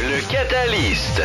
Le Catalyst.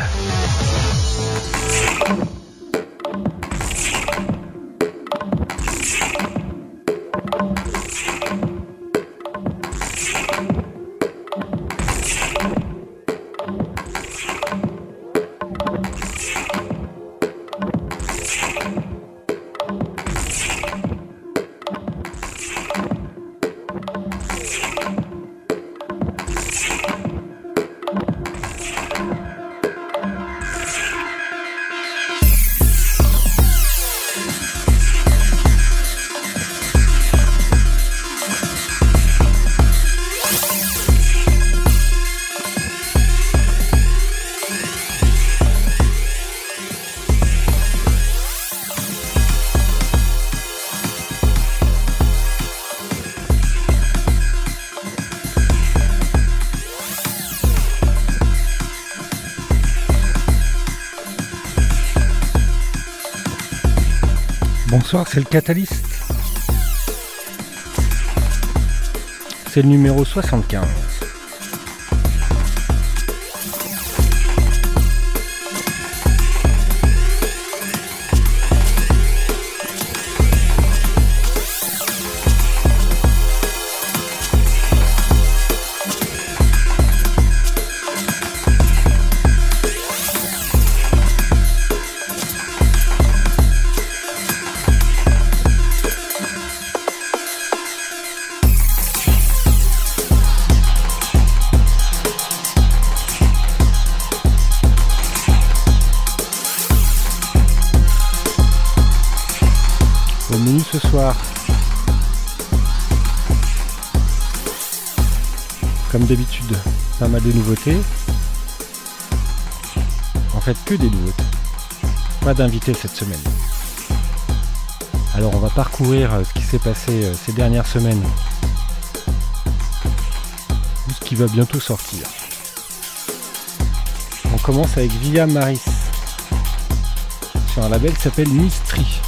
C'est le Catalyst. C'est le numéro 75. Pas cette semaine. Alors on va parcourir euh, ce qui s'est passé euh, ces dernières semaines. Ou ce qui va bientôt sortir. On commence avec Via Maris. Sur un label qui s'appelle Mystery.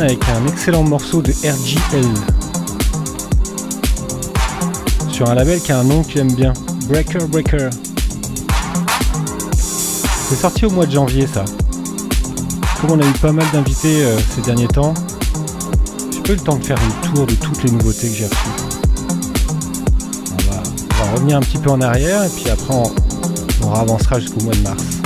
Avec un excellent morceau de RGL. Sur un label qui a un nom que j'aime bien, Breaker Breaker. C'est sorti au mois de janvier ça. Comme on a eu pas mal d'invités euh, ces derniers temps, j'ai pas eu le temps de faire le tour de toutes les nouveautés que j'ai reçues. On va, on va revenir un petit peu en arrière et puis après on, on avancera jusqu'au mois de mars.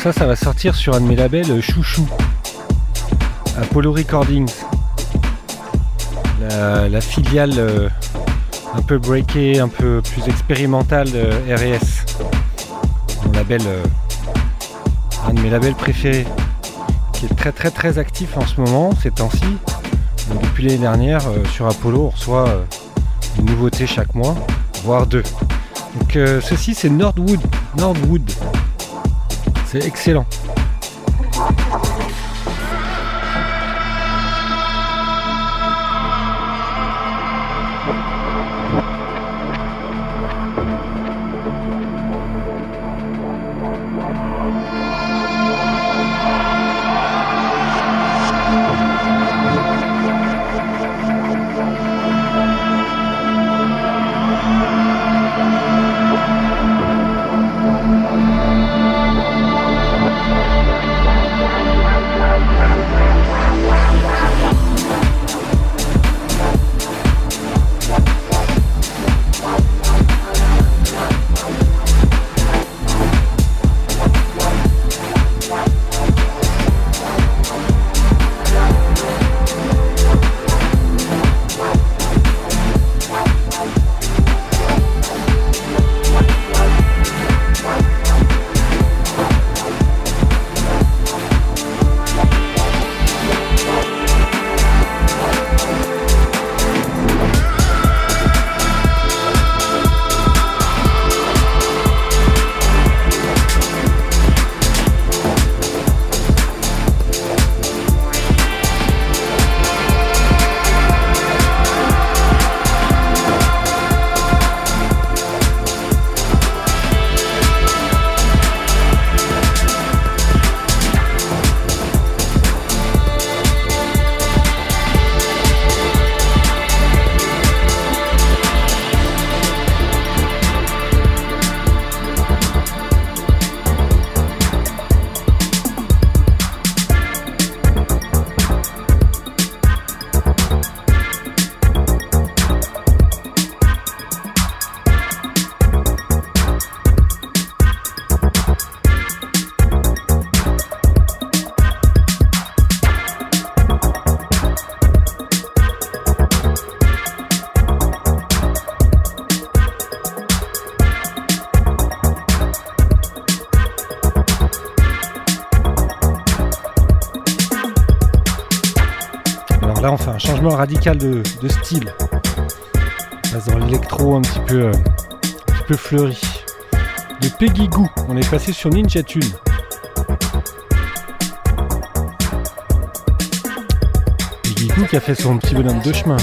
Ça, ça va sortir sur un de mes labels euh, chouchou. Apollo Recordings. La, filiale euh, un peu breakée, un peu plus expérimentale de RS. Label, euh, un de mes labels préférés, qui est très très très actif en ce moment, ces temps-ci. Depuis l'année dernière, sur Apollo, on reçoit une nouveauté chaque mois, voire deux. Donc ceci c'est Nordwood. Nordwood. C'est excellent. Radical de, style. dans l'électro un petit peu, euh, un peu fleuri. De Peggy Goo, on est passé sur Ninja Tune. Peggy Goo qui a fait son petit bonhomme de chemin.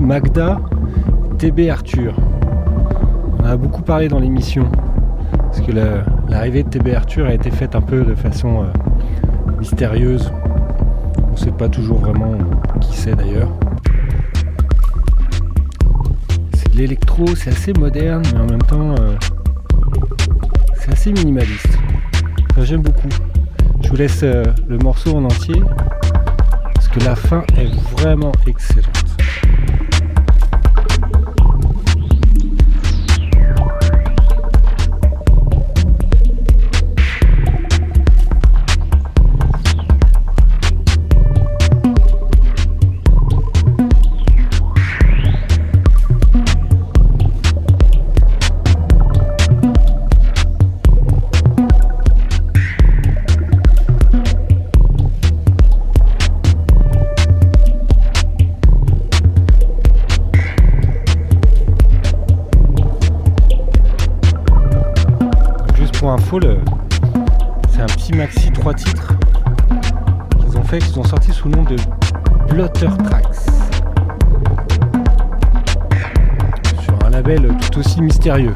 Magda, TB Arthur. On a beaucoup parlé dans l'émission, parce que l'arrivée de TB Arthur a été faite un peu de façon euh, mystérieuse. On ne sait pas toujours vraiment qui c'est d'ailleurs. C'est de l'électro, c'est assez moderne, mais en même temps, euh, c'est assez minimaliste. J'aime beaucoup. Je vous laisse euh, le morceau en entier, parce que la fin est vraiment excellente. C'est un petit maxi 3 titres qu'ils ont fait, qu'ils ont sorti sous le nom de Blotter Tracks. Sur un label tout aussi mystérieux,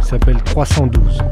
qui s'appelle 312.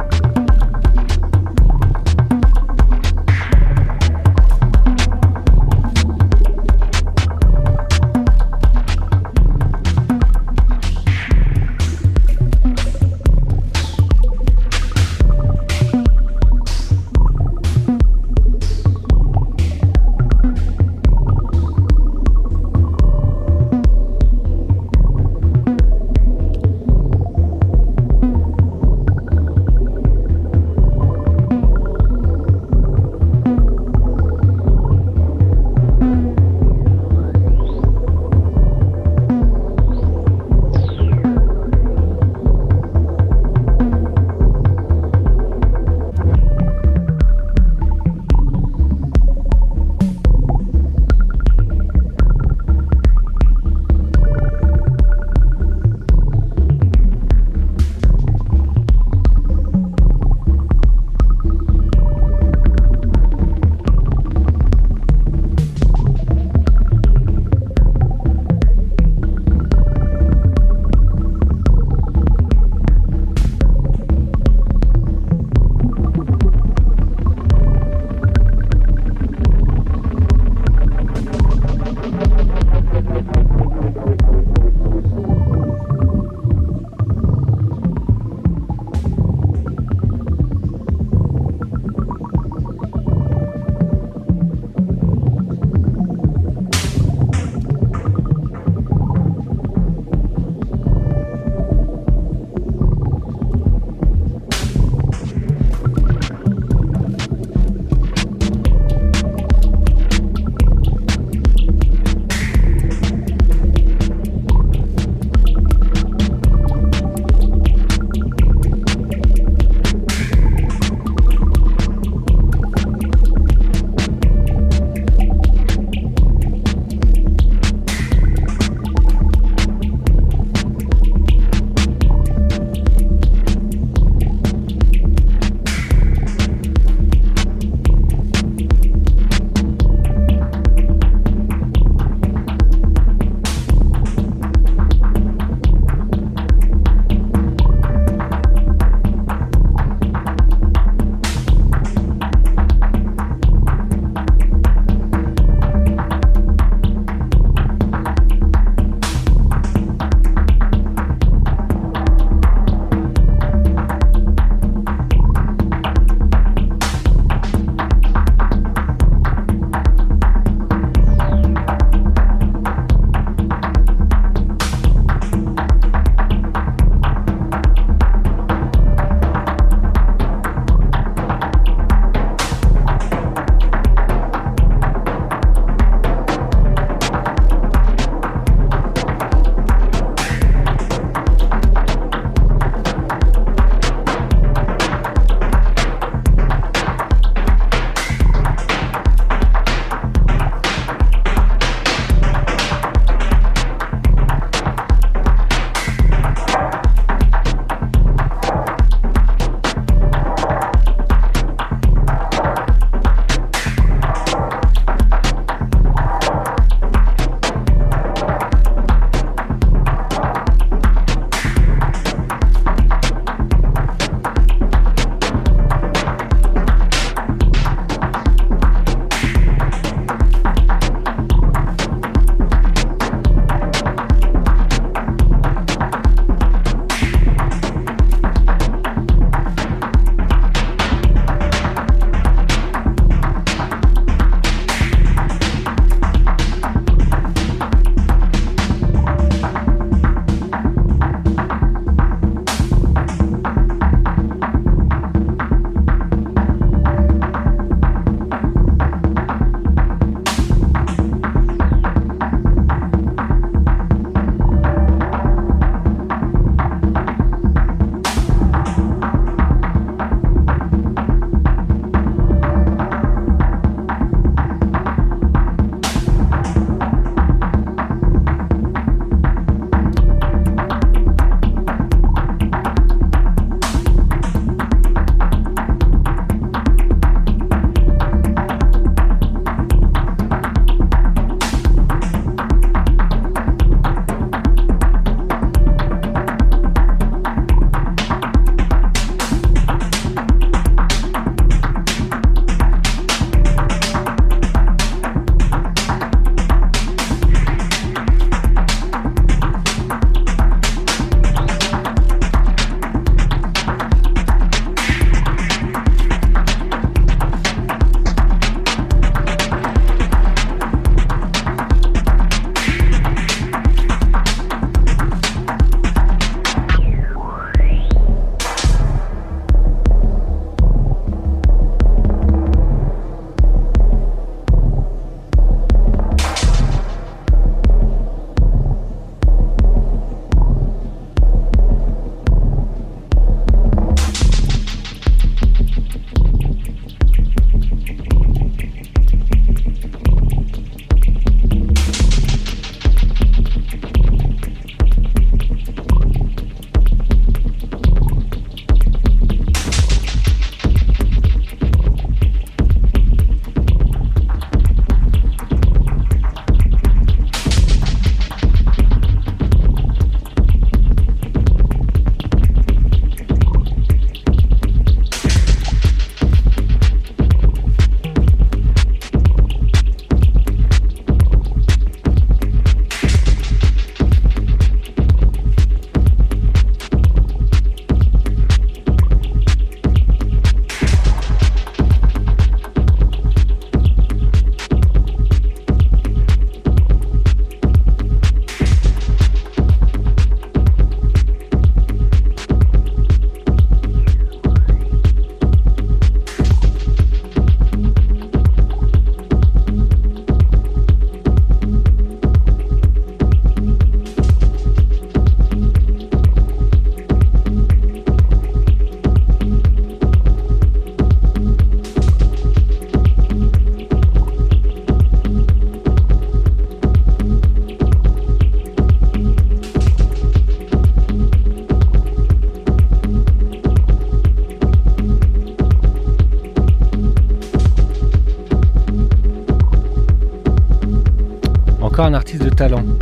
Talent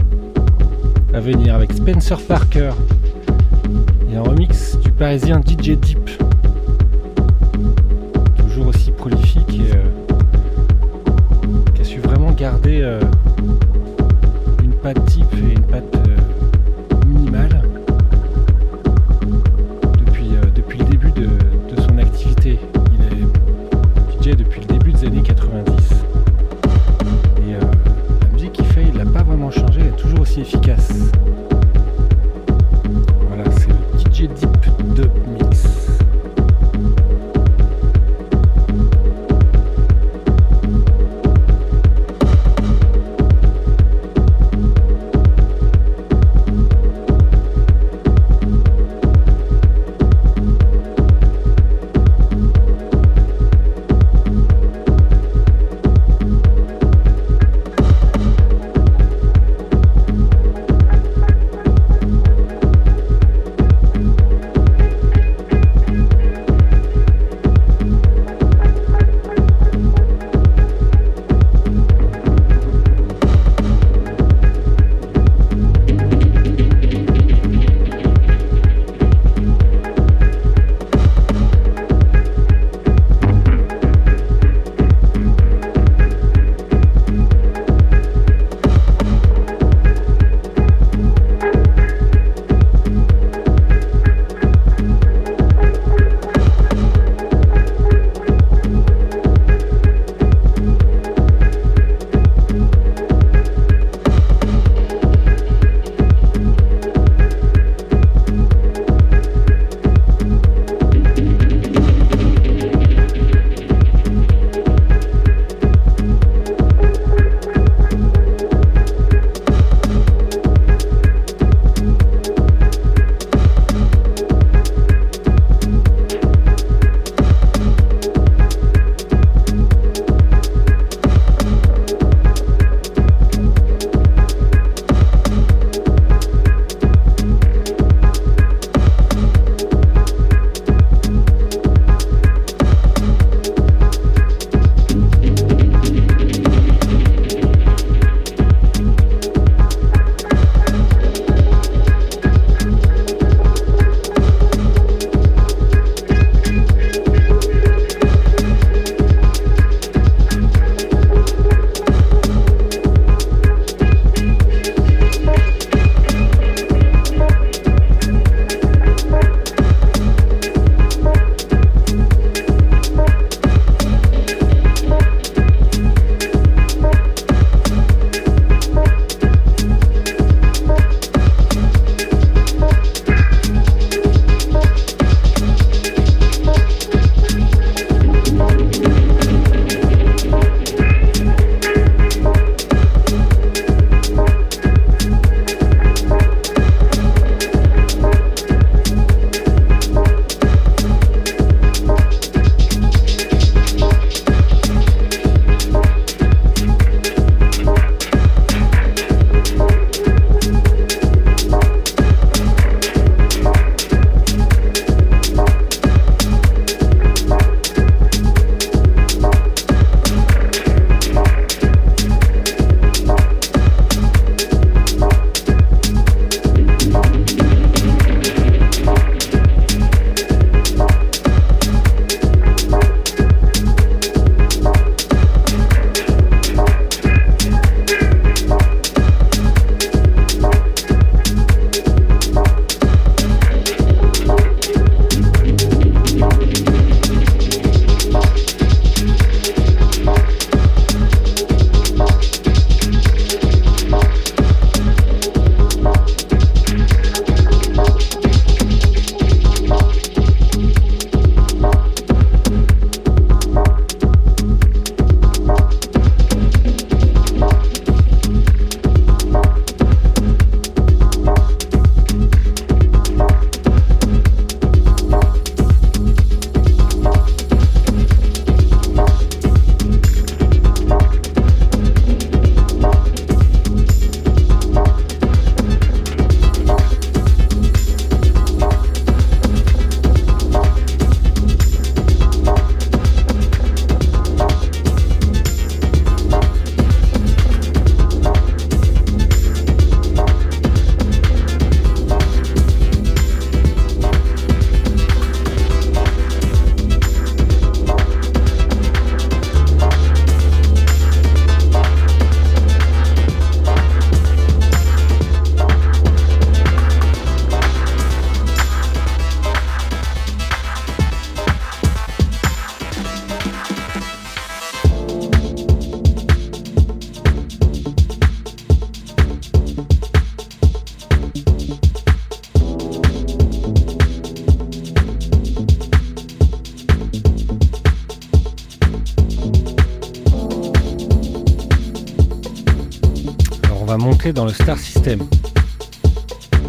monter dans le Star System.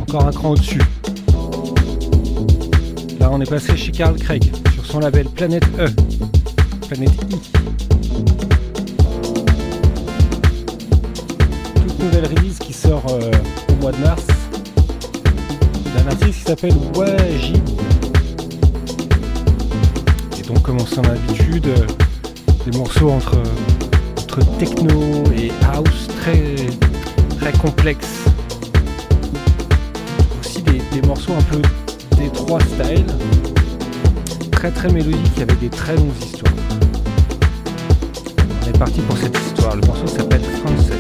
Encore un cran au-dessus. Là, on est passé chez Carl Craig sur son label Planète E. Planète I. Toute nouvelle release qui sort euh, au mois de mars d'un artiste qui s'appelle Wajid. Et donc, comme on s'en a l'habitude, euh, des morceaux entre, entre techno et house très, très. Aussi des, des morceaux un peu des trois styles, très très mélodiques avec des très longues histoires. On est parti pour cette histoire. Le morceau s'appelle Frances.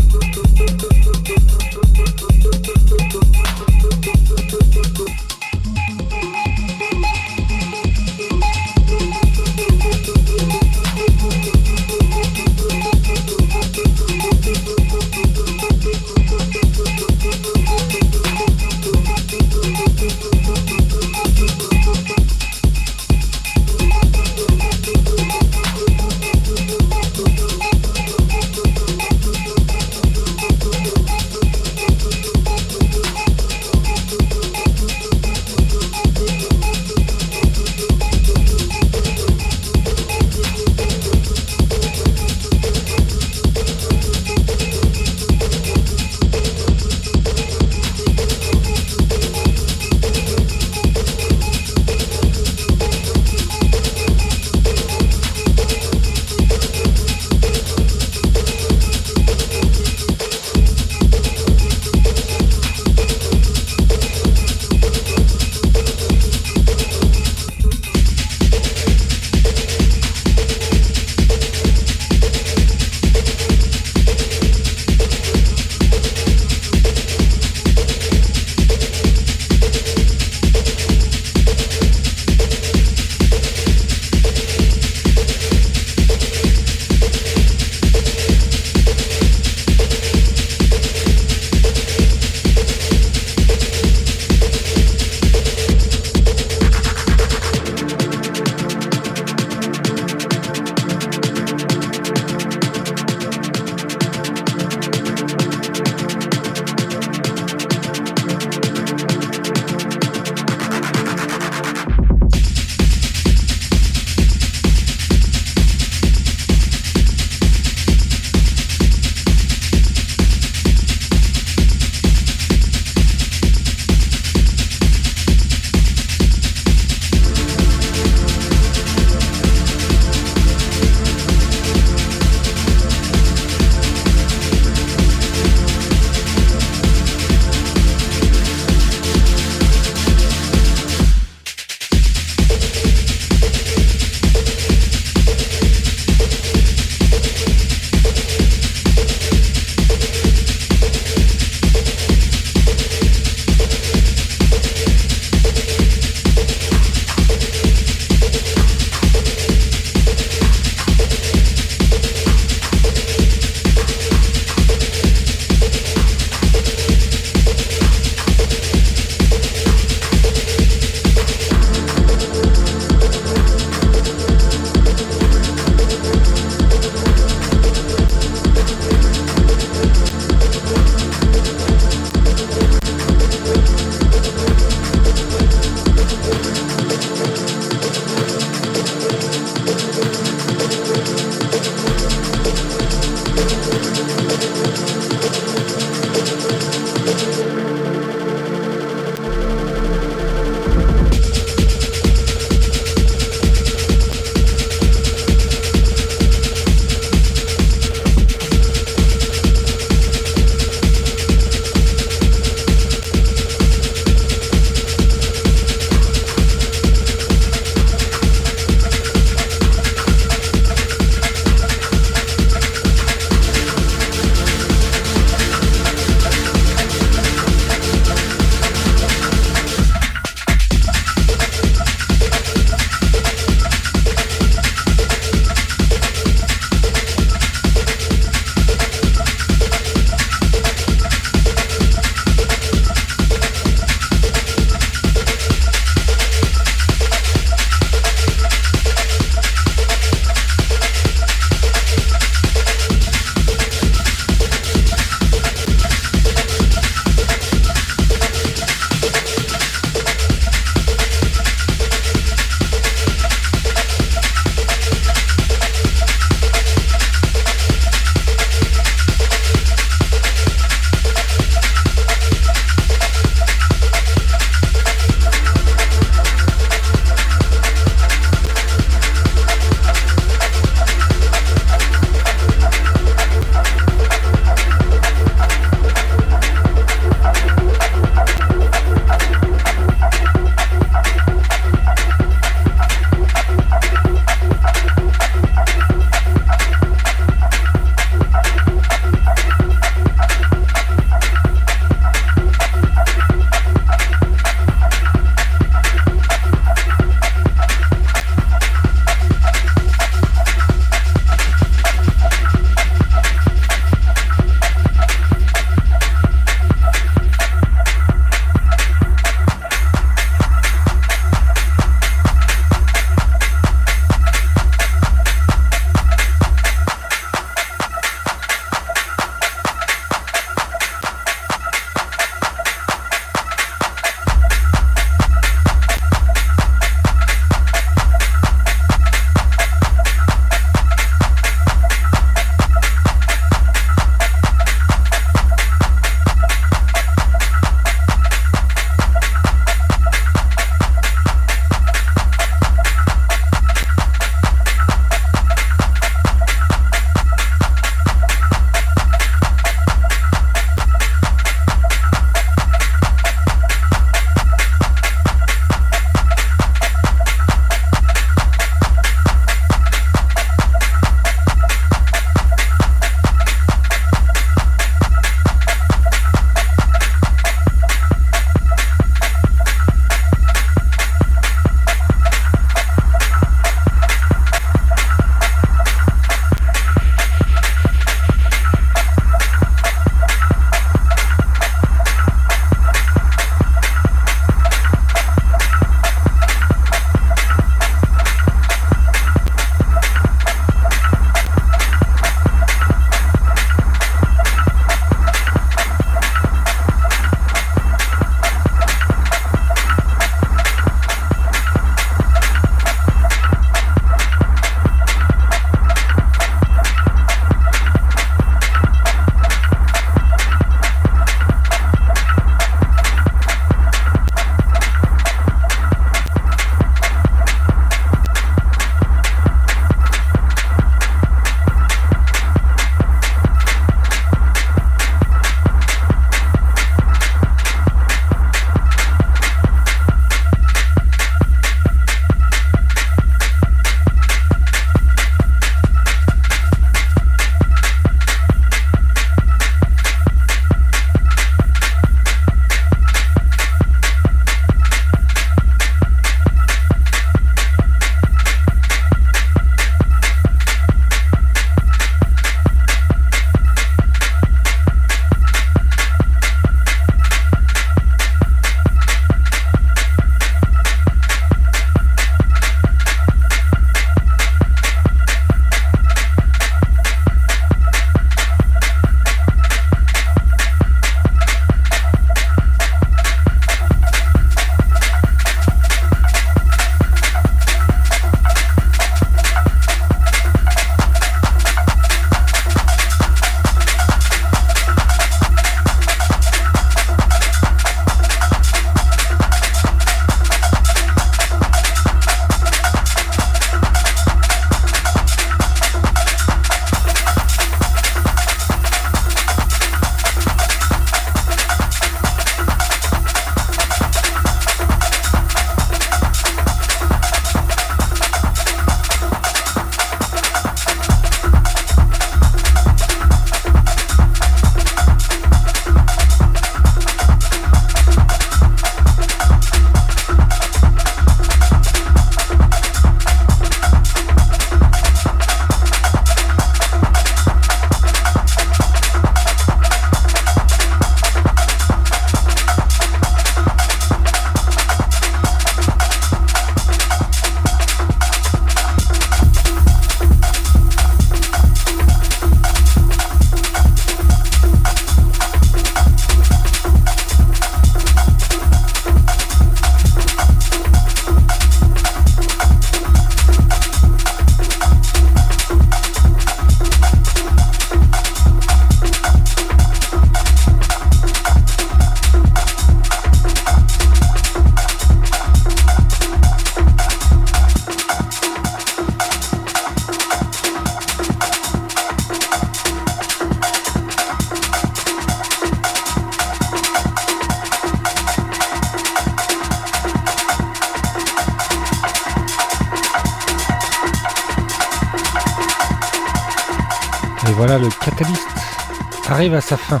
Arrive à sa fin.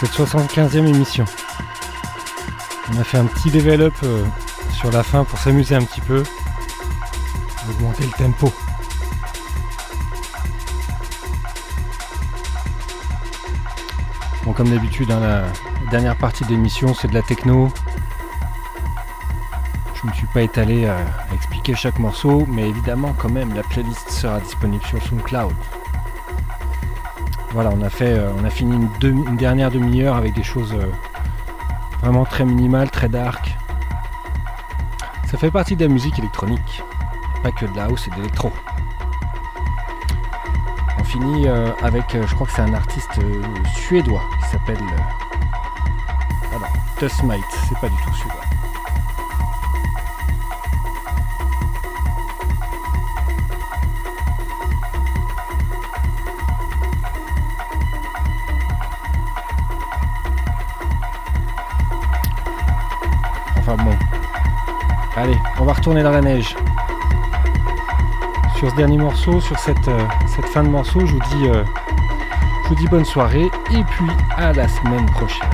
Cette 75e émission. On a fait un petit level up euh, sur la fin pour s'amuser un petit peu, augmenter le tempo. Bon, comme d'habitude, hein, la dernière partie de l'émission, c'est de la techno. Je ne me suis pas étalé à, à expliquer chaque morceau, mais évidemment, quand même, la playlist sera disponible sur SoundCloud. Voilà, on a euh, on a fini une, dernière demi-heure avec des choses euh, vraiment très minimales, très dark. Ça fait partie de la musique électronique, pas que de la house et de l'électro. On finit euh, avec, je crois que c'est un artiste suédois qui s'appelle. ah non, Dustmite, c'est pas du tout suédois. On va retourner dans la neige. Sur ce dernier morceau, sur cette, euh, fin de morceau, je euh, je vous dis bonne soirée et puis à la semaine prochaine.